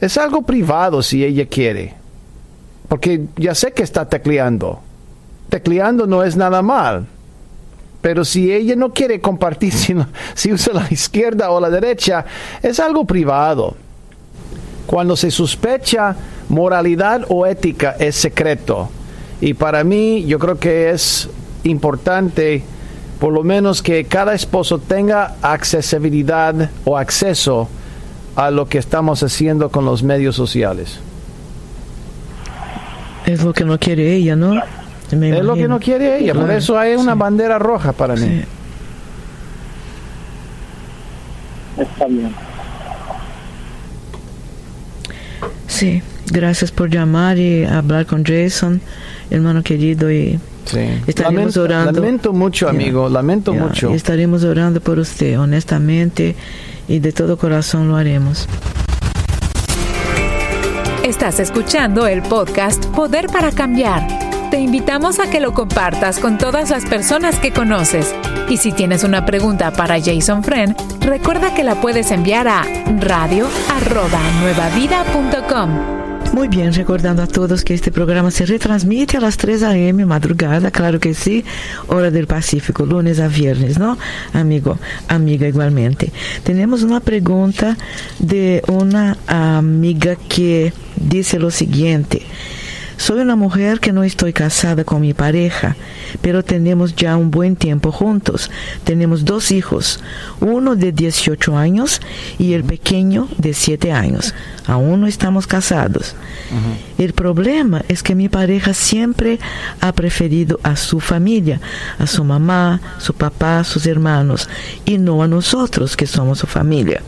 es algo privado si ella quiere. Porque ya sé que está tecleando. Tecleando no es nada mal. Pero si ella no quiere compartir, si, si usa la izquierda o la derecha, es algo privado. Cuando se sospecha moralidad o ética es secreto. Y para mí yo creo que es importante por lo menos que cada esposo tenga accesibilidad o acceso a lo que estamos haciendo con los medios sociales. Es lo que no quiere ella, ¿no? es lo que no quiere ella, por eso hay una bandera roja para mí. Está bien. Sí, gracias por llamar y hablar con Jason, hermano querido, y Estaremos lamento, orando. Lamento mucho, amigo, lamento mucho. Estaremos orando por usted, honestamente, y de todo corazón lo haremos. Estás escuchando el podcast Poder para Cambiar. te invitamos a que lo compartas con todas las personas que conoces. Y si tienes una pregunta para Jason Friend, recuerda que la puedes enviar a radio@nuevavida.com. Muy bien, recordando a todos que este programa se retransmite a las 3 a.m. madrugada, claro que sí, hora del Pacífico, lunes a viernes, ¿no? Amigo, amiga igualmente. Tenemos una pregunta de una amiga que dice lo siguiente. Soy una mujer que no estoy casada con mi pareja, pero tenemos ya un buen tiempo juntos. Tenemos dos hijos, uno de 18 años y el pequeño de 7 años. Aún no estamos casados. El problema es que mi pareja siempre ha preferido a su familia, a su mamá, su papá, sus hermanos, y no a nosotros que somos su familia.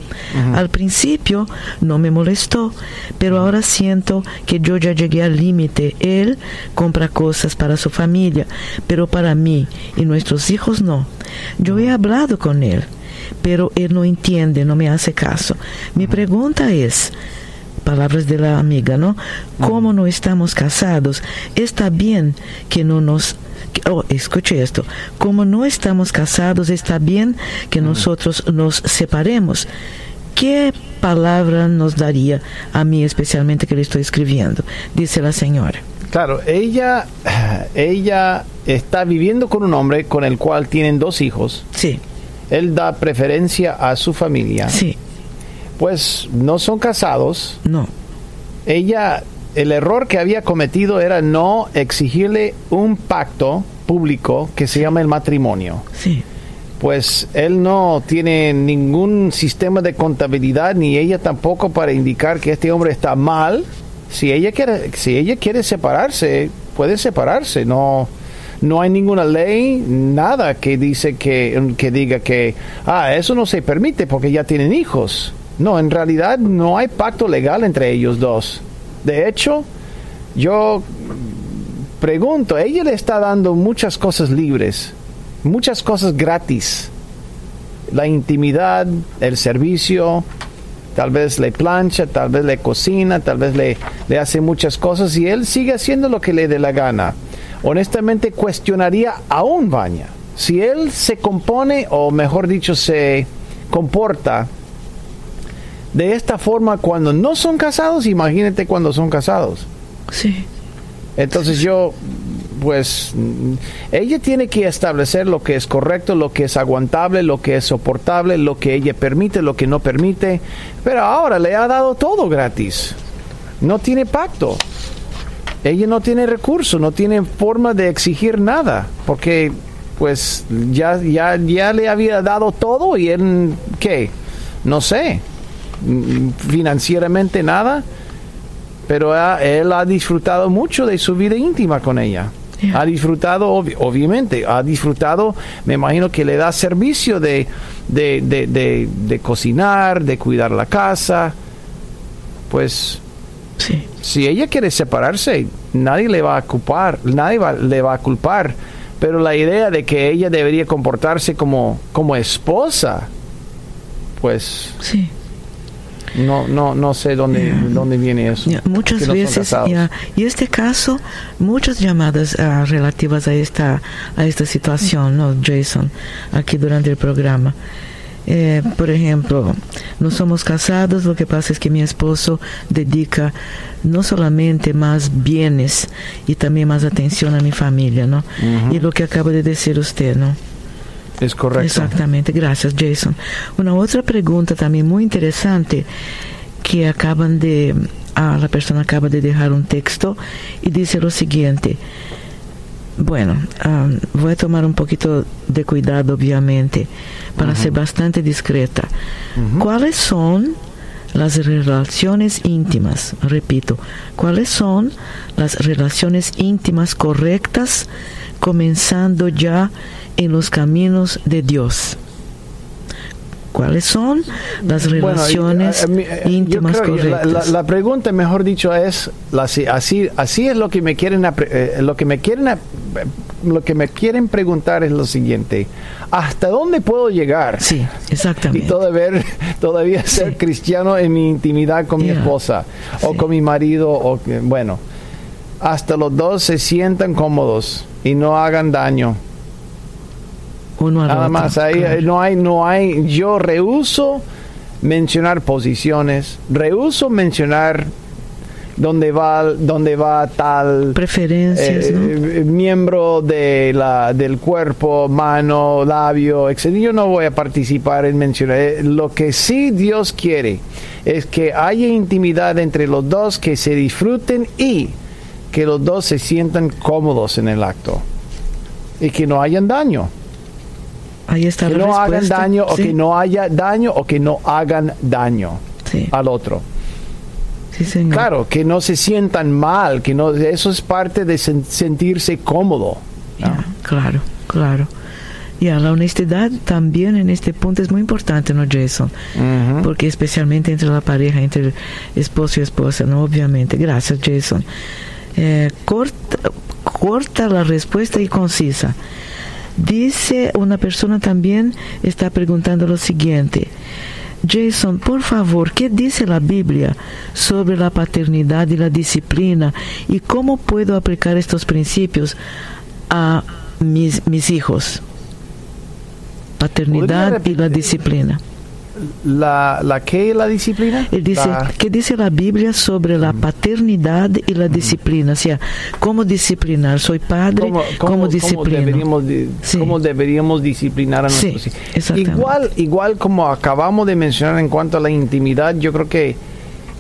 Al principio no me molestó, pero ahora siento que yo ya llegué al límite. Él compra cosas para su familia, pero para mí y nuestros hijos no. Yo he hablado con él, pero él no entiende, no me hace caso. Mi pregunta es, palabras de la amiga, ¿no? Como no estamos casados, está bien que no nos Oh, escuche esto. Como no estamos casados, está bien que nosotros nos separemos. ¿Qué palabra nos daría a mí especialmente que le estoy escribiendo? Dice la señora. Claro, ella, ella está viviendo con un hombre con el cual tienen dos hijos. Sí. Él da preferencia a su familia. Sí. Pues no son casados. No. Ella, el error que había cometido era no exigirle un pacto público que se llama el matrimonio. Sí. Pues él no tiene ningún sistema de contabilidad ni ella tampoco para indicar que este hombre está mal. Si ella quiere, si ella quiere separarse, puede separarse. No, no hay ninguna ley, nada que dice que, que diga que ah eso no se permite porque ya tienen hijos. No, en realidad no hay pacto legal entre ellos dos. De hecho, yo pregunto, ella le está dando muchas cosas libres, muchas cosas gratis. La intimidad, el servicio, tal vez le plancha, tal vez le cocina, tal vez le, hace muchas cosas y él sigue haciendo lo que le dé la gana. Honestamente cuestionaría aún Baña. Si él se compone, o mejor dicho, se comporta de esta forma cuando no son casados, imagínate cuando son casados. Sí. Entonces yo, pues, ella tiene que establecer lo que es correcto, lo que es aguantable, lo que es soportable, lo que ella permite, lo que no permite. Pero ahora le ha dado todo gratis. No tiene pacto. Ella no tiene recursos, no tiene forma de exigir nada, porque pues ya, ya, ya le había dado todo y él, ¿qué? No sé financieramente nada, pero él ha disfrutado mucho de su vida íntima con ella. Ha disfrutado, obviamente, ha disfrutado, me imagino que le da servicio de, de, de, de, cocinar, de cuidar la casa. Pues, si ella quiere separarse, nadie le va a culpar, nadie le va a culpar. Pero la idea de que ella debería comportarse como, como esposa, pues... Sí no, no, no sé dónde, dónde viene eso. muchas veces, y este caso, muchas llamadas uh, relativas a esta, a esta situación, ¿no, Jason? Aquí durante el programa. Eh, por ejemplo, no somos casados, lo que pasa es que mi esposo dedica no solamente más bienes y también más atención a mi familia, ¿no? Y lo que acaba de decir usted, ¿no? Es correcto. Exactamente, gracias Jason. Una otra pregunta también muy interesante que acaban de, ah, la persona acaba de dejar un texto y dice lo siguiente. Bueno, um, voy a tomar un poquito de cuidado, obviamente, para ser bastante discreta. ¿Cuáles son las relaciones íntimas? Repito, ¿cuáles son las relaciones íntimas correctas comenzando ya en los caminos de Dios. ¿Cuáles son las relaciones íntimas correctas? La, pregunta, mejor dicho, es así, así es lo que me quieren eh, lo que me quieren lo que me quieren preguntar es lo siguiente: ¿hasta dónde puedo llegar? Sí, exactamente. Y todavía, todavía ser cristiano en mi intimidad con mi esposa o con mi marido o bueno hasta los dos se sientan cómodos y no hagan daño. Uno Nada otro, más, ahí claro. no hay, no hay, yo rehuso mencionar posiciones, rehuso mencionar dónde va, dónde va tal Preferencias, eh, ¿no? eh, miembro de la, del cuerpo, mano, labio, etc. Yo no voy a participar en mencionar. Eh, Lo que sí Dios quiere es que haya intimidad entre los dos, que se disfruten y que los dos se sientan cómodos en el acto y que no hayan daño. Ahí está Que la no hagan daño o que no haya daño o que no hagan daño Sí, al otro. sí, señor. Claro, que no se sientan mal, que no eso es parte de sen- sentirse cómodo. claro, claro. Ya, la honestidad también en este punto es muy importante, ¿no, Jason? Porque especialmente entre la pareja, entre el esposo y esposa, ¿no? Obviamente. Gracias, Jason. Eh, corta, corta la respuesta y concisa. Dice una persona también, está preguntando lo siguiente. Jason, por favor, ¿qué dice la Biblia sobre la paternidad y la disciplina y cómo puedo aplicar estos principios a mis, mis hijos? Paternidad ¿Podría y la disciplina. La, la qué la disciplina? Él dice, La- ¿qué dice la Biblia sobre la paternidad y la disciplina? O sea, ¿cómo disciplinar? Soy padre, ¿cómo, cómo disciplino? deberíamos, Sí. cómo deberíamos disciplinar a Sí, nuestros hijos? Igual, igual como acabamos de mencionar en cuanto a la intimidad, yo creo que,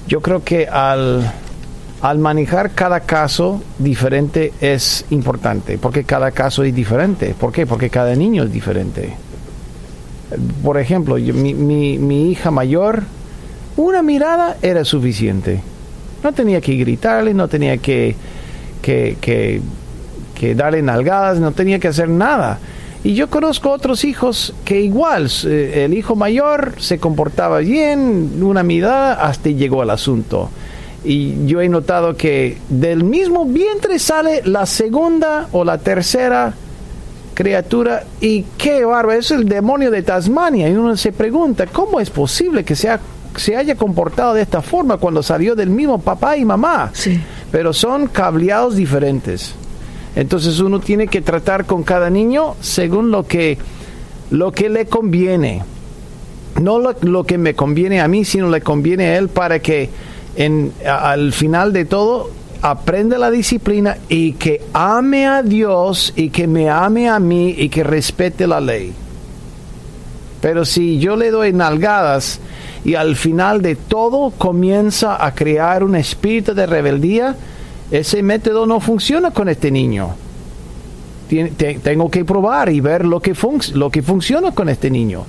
yo creo que al, al manejar cada caso diferente es importante, porque cada caso es diferente. ¿Por qué? Porque cada niño es diferente. Por ejemplo, mi, hija mayor, una mirada era suficiente. No tenía que gritarle, no tenía que, que, que, que darle nalgadas, no tenía que hacer nada. Y yo conozco otros hijos que igual, eh, el hijo mayor se comportaba bien, una mirada hasta llegó al asunto. Y yo he notado que del mismo vientre sale la segunda o la tercera criatura y qué bárbaro, es el demonio de Tasmania. Y uno se pregunta, ¿cómo es posible que sea, se haya comportado de esta forma cuando salió del mismo papá y mamá? Sí, Pero son cableados diferentes. Entonces uno tiene que tratar con cada niño según lo que, lo que le conviene. No lo, lo que me conviene a mí, sino le conviene a él para que en, a- al final de todo aprenda la disciplina y que ame a Dios y que me ame a mí y que respete la ley. Pero si yo le doy nalgadas y al final de todo comienza a crear un espíritu de rebeldía, ese método no funciona con este niño. Tengo que probar y ver lo que, lo que funciona con este niño.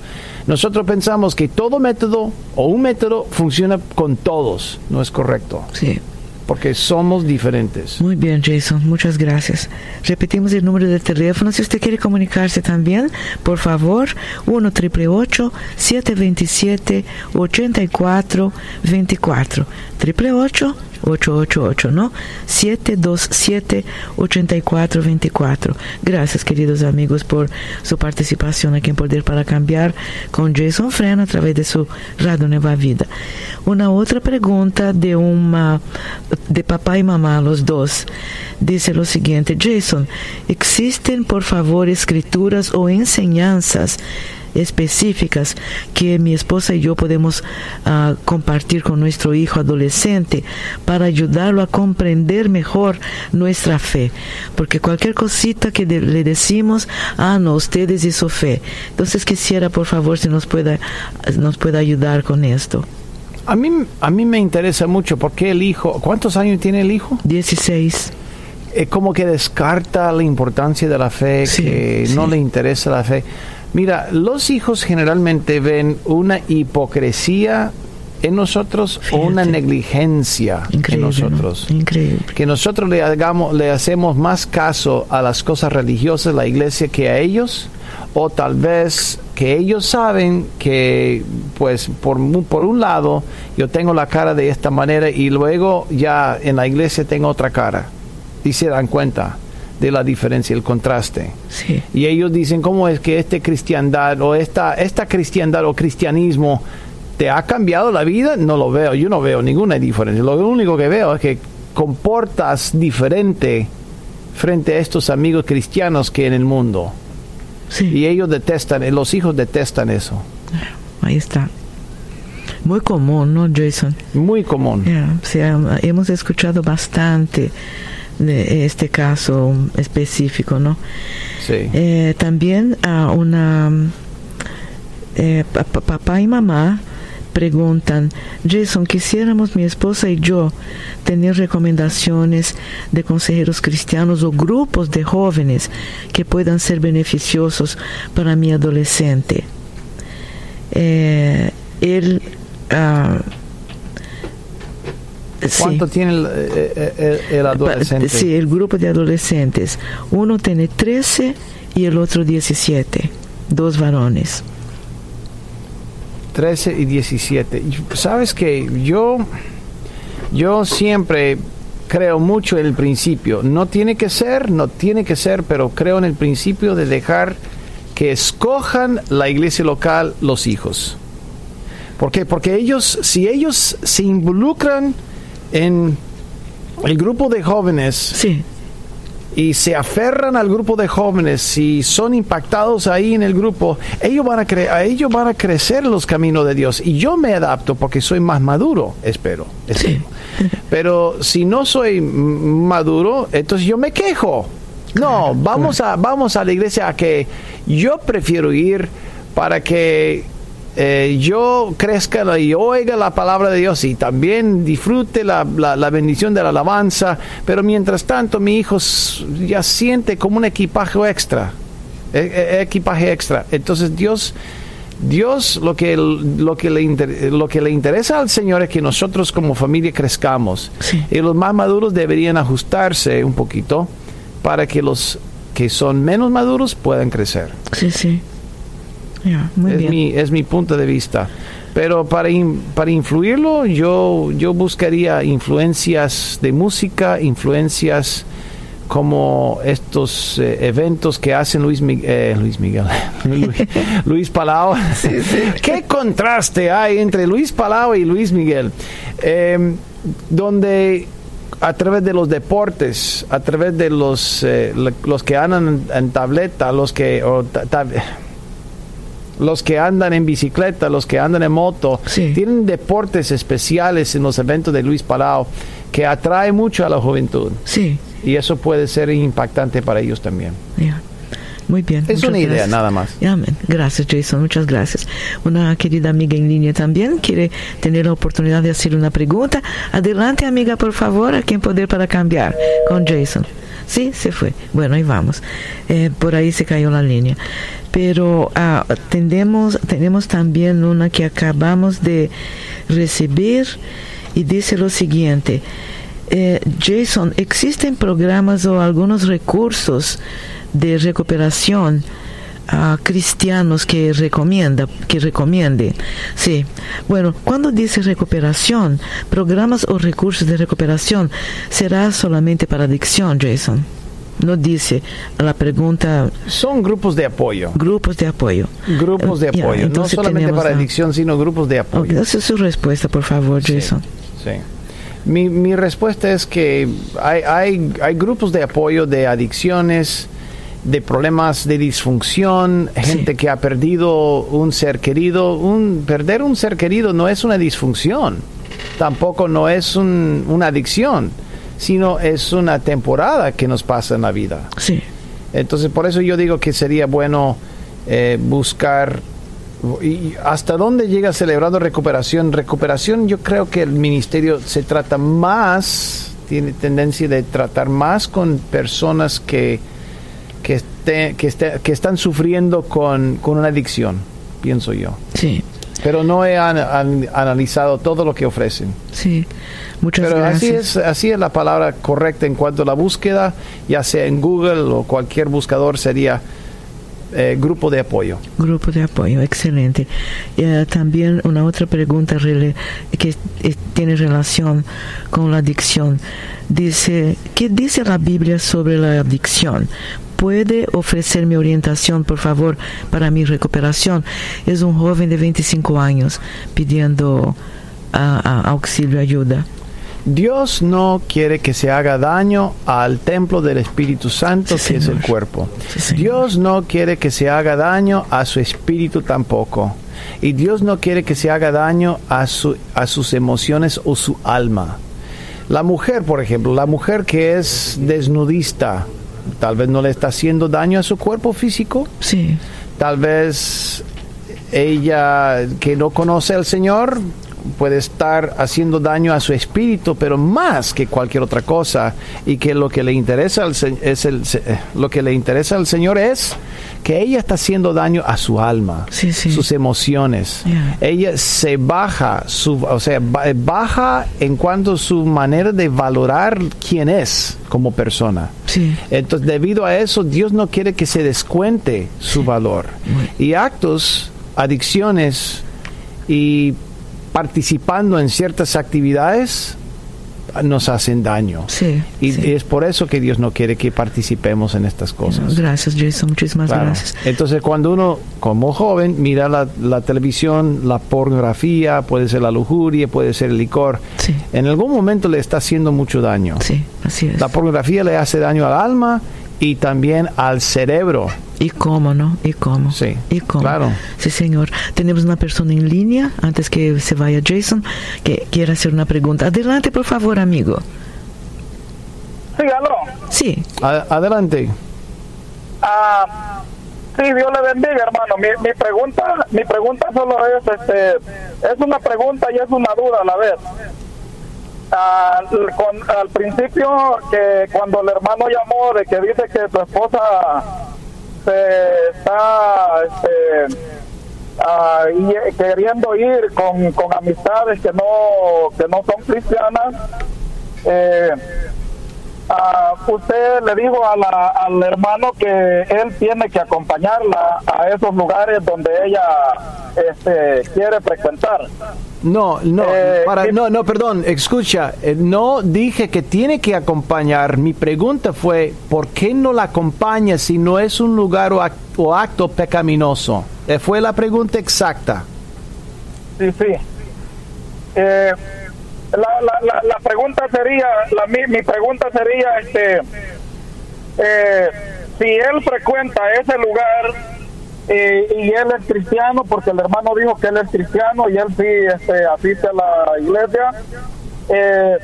Nosotros pensamos que todo método o un método funciona con todos. No es correcto, sí. Porque somos diferentes. Muy bien, Jason, muchas gracias. Repetimos el número de teléfono. Si usted quiere comunicarse también, por favor, 1 888 727 8424 888 888, ¿no? 727-8424. Gracias, queridos amigos, por su participación aquí en Poder para Cambiar con Jason Freno a través de su Radio Nueva Vida. Una otra pregunta de uma de papá y mamá, los dos. Dice lo siguiente, Jason, ¿existen por favor escrituras o enseñanzas específicas que mi esposa y yo podemos ah, compartir con nuestro hijo adolescente para ayudarlo a comprender mejor nuestra fe. Porque cualquier cosita que de- le decimos, ah, no, ustedes y su fe. Entonces quisiera, por favor, si nos pueda, nos pueda ayudar con esto. A mí, a mí me interesa mucho porque el hijo, ¿cuántos años tiene el hijo? 16. es como que descarta la importancia de la fe, Sí, que sí. no le interesa la fe. Mira, los hijos generalmente ven una hipocresía en nosotros o una negligencia en nosotros. Increíble. Que nosotros le hagamos, le hacemos más caso a las cosas religiosas la iglesia que a ellos, o tal vez que ellos saben que, pues, por, por un lado, yo tengo la cara de esta manera y luego ya en la iglesia tengo otra cara. Y se dan cuenta de la diferencia, el contraste. Sí. Y ellos dicen, ¿cómo es que este cristiandad o esta, esta cristiandad o cristianismo te ha cambiado la vida? No lo veo, yo no veo ninguna diferencia. Lo único que veo es que comportas diferente frente a estos amigos cristianos que en el mundo. Sí. Y ellos detestan, los hijos detestan eso. Ahí está. Muy común, ¿no, Jason? Muy común. O sea, hemos escuchado bastante de este caso específico, ¿no? Sí. Eh, también a una eh, pa- pa- papá y mamá preguntan, Jason, quisiéramos mi esposa y yo tener recomendaciones de consejeros cristianos o grupos de jóvenes que puedan ser beneficiosos para mi adolescente. Eh, él ah, sí. ¿Cuánto tiene el, eh, eh, el- el adolescente? Sí, el grupo de adolescentes. Uno tiene 13 y el otro 17. Dos varones. 13 y 17. Y Sabes que yo, yo siempre creo mucho en el principio. No tiene que ser, no tiene que ser, pero creo en el principio de dejar que escojan la iglesia local los hijos. ¿Por qué? Porque ellos, si ellos se involucran en el grupo de jóvenes Sí, y se aferran al grupo de jóvenes, si son impactados ahí en el grupo, ellos van a, cre a ellos van a crecer los caminos de Dios. Y yo me adapto porque soy más maduro, espero. espero. Pero si no soy maduro, entonces yo me quejo. No, vamos a, vamos a la iglesia a que yo prefiero ir para que eh, yo crezca y oiga la palabra de Dios y también disfrute la, la- la bendición de la alabanza, pero mientras tanto mi hijo ya siente como un equipaje extra, e- e- equipaje extra. Entonces Dios, Dios lo que, lo, que le inter- lo que le interesa al Señor es que nosotros como familia crezcamos Sí. y los más maduros deberían ajustarse un poquito para que los que son menos maduros puedan crecer sí, sí. Muy es bien. mi, es mi punto de vista. Pero para, in- para influirlo, yo, yo buscaría influencias de música, influencias como estos eh, eventos que hacen Luis, Mi- eh, Luis Miguel, Luis, Luis Palau. ¿Qué contraste hay entre Luis Palau y Luis Miguel? Eh, donde a través de los deportes, a través de los, eh, los que andan en, en tableta, los que... o los que andan en bicicleta, los que andan en moto, Sí. tienen deportes especiales en los eventos de Luis Palau que atrae mucho a la juventud Sí, y eso puede ser impactante para ellos también. ya. Muy bien. Es una idea gracias. nada más. Amén. Gracias, Jason. Muchas gracias. Una querida amiga en línea también quiere tener la oportunidad de hacer una pregunta. Adelante, amiga, por favor, aquí en Poder para Cambiar con Jason. Sí, se fue. Bueno, ahí vamos. Eh, por ahí se cayó la línea. Pero ah, tenemos, tenemos también una que acabamos de recibir y dice lo siguiente. Eh, Jason, ¿existen programas o algunos recursos de recuperación a cristianos que recomienda, que recomiende? Sí. Bueno, cuando dice recuperación, programas o recursos de recuperación, ¿será solamente para adicción, Jason? No dice la pregunta Son grupos de apoyo. grupos de apoyo. Grupos de apoyo. no solamente para adicción, sino grupos de apoyo. esa es su respuesta, por favor, Sí, Jason. sí. Mi, mi respuesta es que hay, hay, hay grupos de apoyo de adicciones, de problemas de disfunción, gente que ha perdido un ser querido. Un, perder un ser querido no es una disfunción, tampoco no es un- una adicción, sino es una temporada que nos pasa en la vida. Sí, Entonces, por eso yo digo que sería bueno eh, buscar y hasta dónde llega celebrando recuperación. Recuperación, yo creo que el ministerio se trata más, tiene tendencia de tratar más con personas que, que, esté- que, esté- que están sufriendo con, con una adicción, pienso yo. sí, Pero no he an- an- analizado todo lo que ofrecen. sí. Muchas Pero así gracias. es, así es la palabra correcta en cuanto a la búsqueda, ya sea en Google o cualquier buscador, sería eh, grupo de apoyo. Grupo de apoyo, excelente. Eh, también una otra pregunta que tiene relación con la adicción. Dice, ¿qué dice la Biblia sobre la adicción? ¿Puede ofrecerme orientación, por favor, para mi recuperación? Es un joven de 25 años pidiendo ah, ah, auxilio, ayuda. Dios no quiere que se haga daño al templo del Espíritu Santo, Sí, que es el cuerpo. Sí. Dios no quiere que se haga daño a su espíritu tampoco. Y Dios no quiere que se haga daño a, su, a sus emociones o su alma. La mujer, por ejemplo, la mujer que es desnudista, tal vez no le está haciendo daño a su cuerpo físico, Sí, tal vez ella que no conoce al Señor puede estar haciendo daño a su espíritu, pero más que cualquier otra cosa, y que lo que le interesa al, es el, eh, lo que le interesa al Señor es que ella está haciendo daño a su alma, Sí, sí. sus emociones. Yeah. Ella se baja, su, o sea, ba- baja en cuanto a su manera de valorar quién es como persona. sí. Entonces, debido a eso, Dios no quiere que se descuente su valor. Y actos, adicciones y participando en ciertas actividades nos hacen daño. Sí, Y sí. es por eso que Dios no quiere que participemos en estas cosas. Gracias, Jason. Muchísimas Claro. gracias. Entonces, cuando uno, como joven, mira la, la televisión, la pornografía, puede ser la lujuria, puede ser el licor, Sí, en algún momento le está haciendo mucho daño. sí, así es. La pornografía le hace daño al alma y también al cerebro. ¿Y cómo, no? ¿Y cómo? Sí, ¿Y cómo? claro. Sí, señor. Tenemos una persona en línea, antes que se vaya Jason, que quiere hacer una pregunta. Adelante, por favor, amigo. Sí, aló. Sí, A- adelante. Ah, sí, Dios le bendiga, hermano. Mi, mi pregunta, mi pregunta solo es, este, es una pregunta y es una duda a la vez. Ah, l- con- al principio, que cuando el hermano llamó de que dice que su esposa está, este, ah, y- queriendo ir con, con amistades que no que no son cristianas. Eh, Ah, usted le dijo a la- al hermano que él tiene que acompañarla a esos lugares donde ella este, quiere frecuentar. No, no, Eh, para, ¿qué- no, no, perdón, escucha, eh, no dije que tiene que acompañar. Mi pregunta fue, ¿por qué no la acompaña si no es un lugar o, ac- o acto pecaminoso? Eh, fue la pregunta exacta. Sí, sí. Eh, la, la, la, la pregunta sería, la, mi, mi pregunta sería, este, eh, si él frecuenta ese lugar eh, y él es cristiano, porque el hermano dijo que él es cristiano y él sí este, asiste a la iglesia, eh,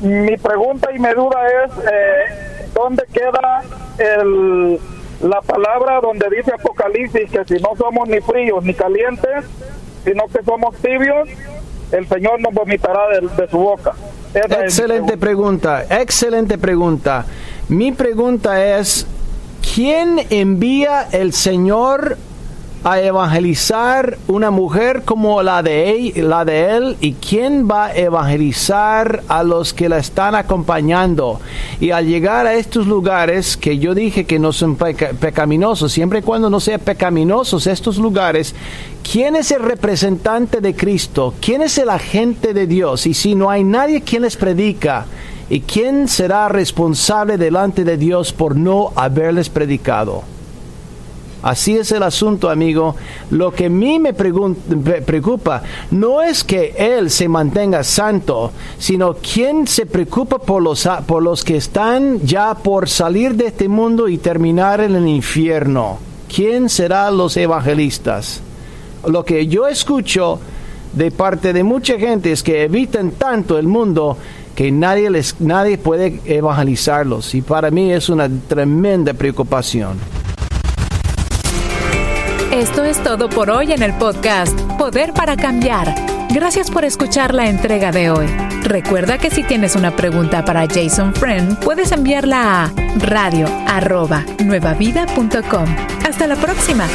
mi pregunta y mi duda es, eh, ¿dónde queda el, la palabra donde dice Apocalipsis que si no somos ni fríos ni calientes, sino que somos tibios, el Señor nos vomitará de, de su boca? Esa es mi Excelente pregunta, excelente pregunta. Mi pregunta es, ¿quién envía el Señor a evangelizar una mujer como la de él, la de él y quién va a evangelizar a los que la están acompañando? Y al llegar a estos lugares que yo dije que no son peca- pecaminosos, siempre y cuando no sean pecaminosos estos lugares, ¿quién es el representante de Cristo? ¿Quién es el agente de Dios? Y si no hay nadie quien les predica, ¿y quién será responsable delante de Dios por no haberles predicado? Así es el asunto, amigo. Lo que a mí me preocupa no es que Él se mantenga santo, sino quién se preocupa por los, por los que están ya por salir de este mundo y terminar en el infierno. ¿Quién será los evangelistas? Lo que yo escucho de parte de mucha gente es que evitan tanto el mundo que nadie, les, nadie puede evangelizarlos. Y para mí es una tremenda preocupación. Esto es todo por hoy en el podcast Poder para Cambiar. Gracias por escuchar la entrega de hoy. Recuerda que si tienes una pregunta para Jason Friend, puedes enviarla a radio arroba nuevavida.com. Hasta la próxima.